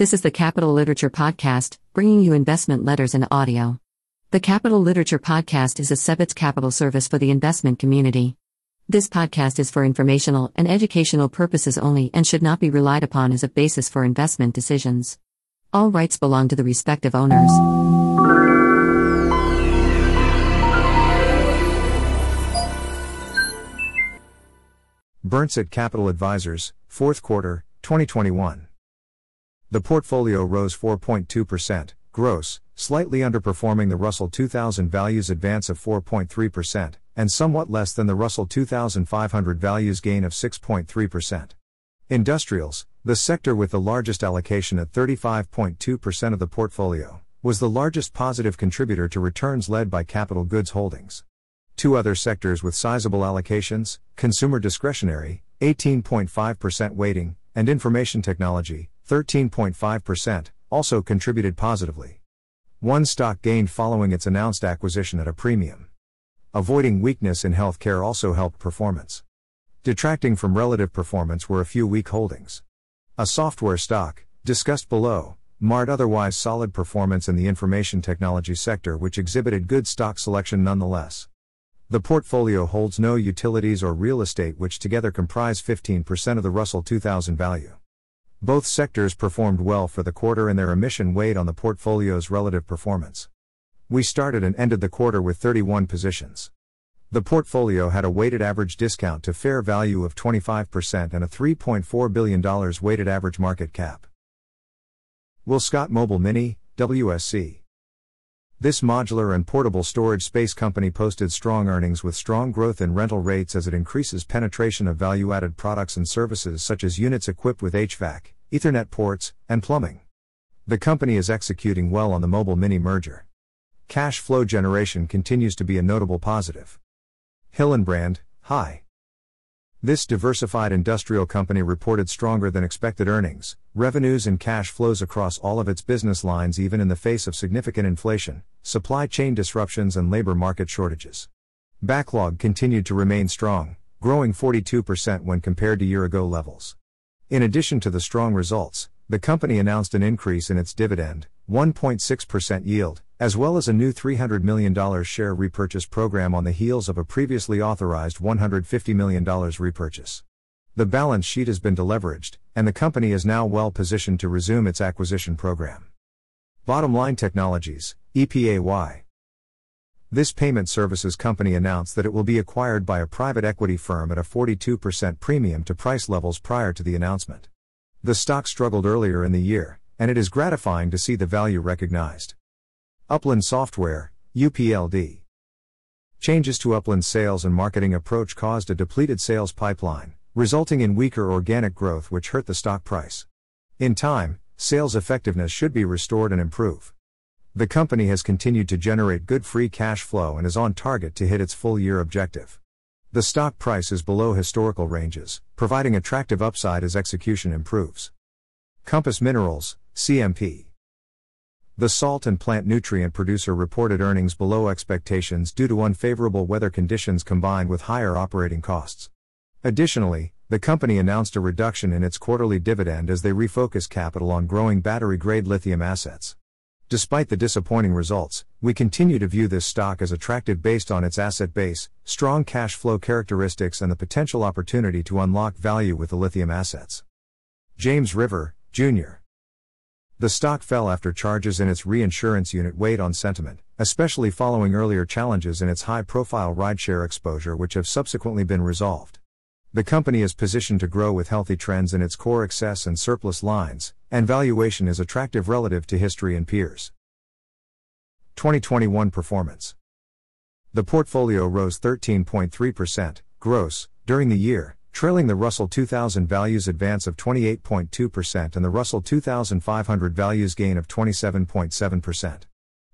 This is the Capital Literature Podcast, bringing you investment letters in audio. The Capital Literature Podcast is a Sebitz capital service for the investment community. This podcast is for informational and educational purposes only and should not be relied upon as a basis for investment decisions. All rights belong to the respective owners. Bernzott Capital Advisors, fourth quarter, 2021. The portfolio rose 4.2%, gross, slightly underperforming the Russell 2000 values advance of 4.3%, and somewhat less than the Russell 2500 values gain of 6.3%. Industrials, the sector with the largest allocation at 35.2% of the portfolio, was the largest positive contributor to returns led by capital goods holdings. Two other sectors with sizable allocations consumer discretionary, 18.5% weighting, and information technology, 13.5%, also contributed positively. One stock gained following its announced acquisition at a premium. Avoiding weakness in healthcare also helped performance. Detracting from relative performance were a few weak holdings. A software stock, discussed below, marred otherwise solid performance in the information technology sector, which exhibited good stock selection nonetheless. The portfolio holds no utilities or real estate, which together comprise 15% of the Russell 2000 value. Both sectors performed well for the quarter and their emission weighed on the portfolio's relative performance. We started and ended the quarter with 31 positions. The portfolio had a weighted average discount to fair value of 25% and a $3.4 billion weighted average market cap. WillScot Mobile Mini, WSC. This modular and portable storage space company posted strong earnings with strong growth in rental rates as it increases penetration of value added products and services such as units equipped with HVAC, Ethernet ports, and plumbing. The company is executing well on the Mobile Mini merger. Cash flow generation continues to be a notable positive. Hillenbrand, hi. This diversified industrial company reported stronger than expected earnings, revenues, and cash flows across all of its business lines, even in the face of significant inflation, supply chain disruptions, and labor market shortages. Backlog continued to remain strong, growing 42% when compared to year ago levels. In addition to the strong results, the company announced an increase in its dividend, 1.6% yield, as well as a new $300 million share repurchase program on the heels of a previously authorized $150 million repurchase. The balance sheet has been deleveraged, and the company is now well positioned to resume its acquisition program. Bottomline Technologies, EPAY. This payment services company announced that it will be acquired by a private equity firm at a 42% premium to price levels prior to the announcement. The stock struggled earlier in the year, and it is gratifying to see the value recognized. Upland Software, UPLD. Changes to Upland's sales and marketing approach caused a depleted sales pipeline, resulting in weaker organic growth which hurt the stock price. In time, sales effectiveness should be restored and improve. The company has continued to generate good free cash flow and is on target to hit its full year objective. The stock price is below historical ranges, providing attractive upside as execution improves. Compass Minerals, CMP. The salt and plant nutrient producer reported earnings below expectations due to unfavorable weather conditions combined with higher operating costs. Additionally, the company announced a reduction in its quarterly dividend as they refocus capital on growing battery grade lithium assets. Despite the disappointing results, we continue to view this stock as attractive based on its asset base, strong cash flow characteristics, and the potential opportunity to unlock value with the lithium assets. James River, Jr. The stock fell after charges in its reinsurance unit weighed on sentiment, especially following earlier challenges in its high profile rideshare exposure, which have subsequently been resolved. The company is positioned to grow with healthy trends in its core excess and surplus lines, and valuation is attractive relative to history and peers. 2021 performance The portfolio rose 13.3%, gross, during the year, trailing the Russell 2000 values advance of 28.2% and the Russell 2500 values gain of 27.7%.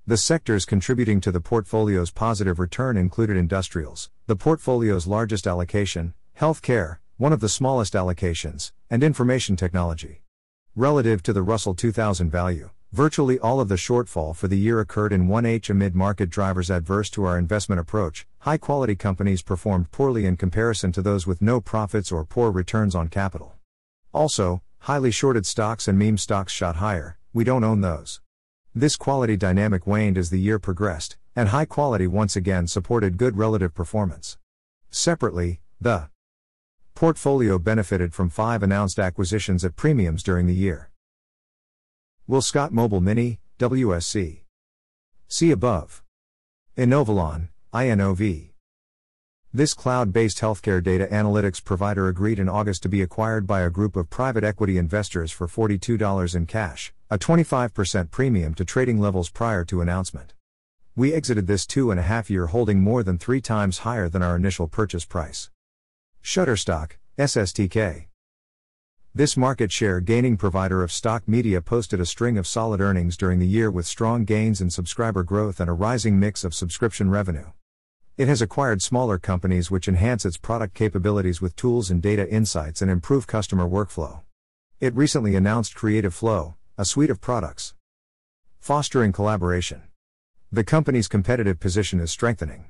The sectors contributing to the portfolio's positive return included industrials, the portfolio's largest allocation, healthcare, one of the smallest allocations, and information technology. Relative to the Russell 2000 value, Virtually all of the shortfall for the year occurred in 1H amid market drivers adverse to our investment approach. High quality companies performed poorly in comparison to those with no profits or poor returns on capital. Also, Highly shorted stocks and meme stocks shot higher, we don't own those. This quality dynamic waned as the year progressed, and high quality once again supported good relative performance. Separately, the portfolio benefited from five announced acquisitions at premiums during the year. WillScot Mobile Mini, WSC. See above. Inovalon, INOV. This cloud based healthcare data analytics provider agreed in August to be acquired by a group of private equity investors for $42 in cash, a 25% premium to trading levels prior to announcement. We exited this two and a half year holding more than three times higher than our initial purchase price. Shutterstock, SSTK. This market share gaining provider of stock media posted a string of solid earnings during the year with strong gains in subscriber growth and a rising mix of subscription revenue. It has acquired smaller companies which enhance its product capabilities with tools and data insights and improve customer workflow. It recently announced Creative Flow, a suite of products. Fostering collaboration. The company's competitive position is strengthening.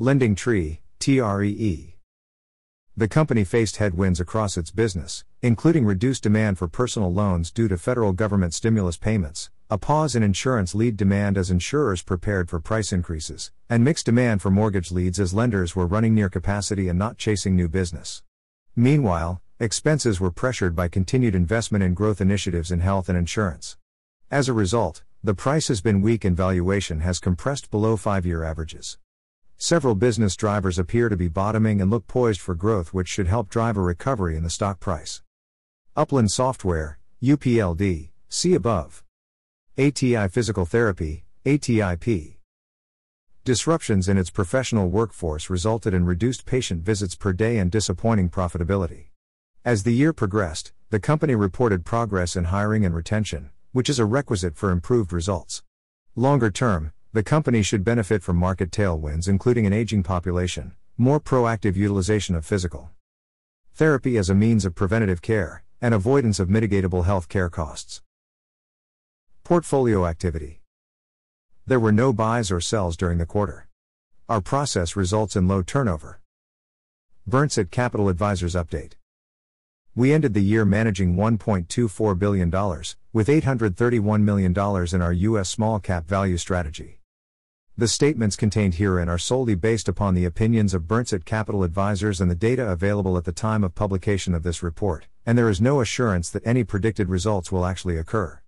LendingTree, TREE. The company faced headwinds across its business, including reduced demand for personal loans due to federal government stimulus payments, a pause in insurance lead demand as insurers prepared for price increases, and mixed demand for mortgage leads as lenders were running near capacity and not chasing new business. Meanwhile, expenses were pressured by continued investment in growth initiatives in health and insurance. As a result, the price has been weak and valuation has compressed below five year averages. Several business drivers appear to be bottoming and look poised for growth, which should help drive a recovery in the stock price. Upland Software, UPLD, see above. ATI Physical Therapy, ATIP. Disruptions in its professional workforce resulted in reduced patient visits per day and disappointing profitability. As the year progressed, the company reported progress in hiring and retention, which is a requisite for improved results. Longer term, the company should benefit from market tailwinds, including an aging population, more proactive utilization of physical therapy as a means of preventative care, and avoidance of mitigatable health care costs. Portfolio activity. There were no buys or sells during the quarter. Our process results in low turnover. Bernzott Capital Advisors Update. We ended the year managing $1.24 billion, with $831 million in our U.S. small cap value strategy. The statements contained herein are solely based upon the opinions of Bernzott Capital Advisors and the data available at the time of publication of this report, and there is no assurance that any predicted results will actually occur.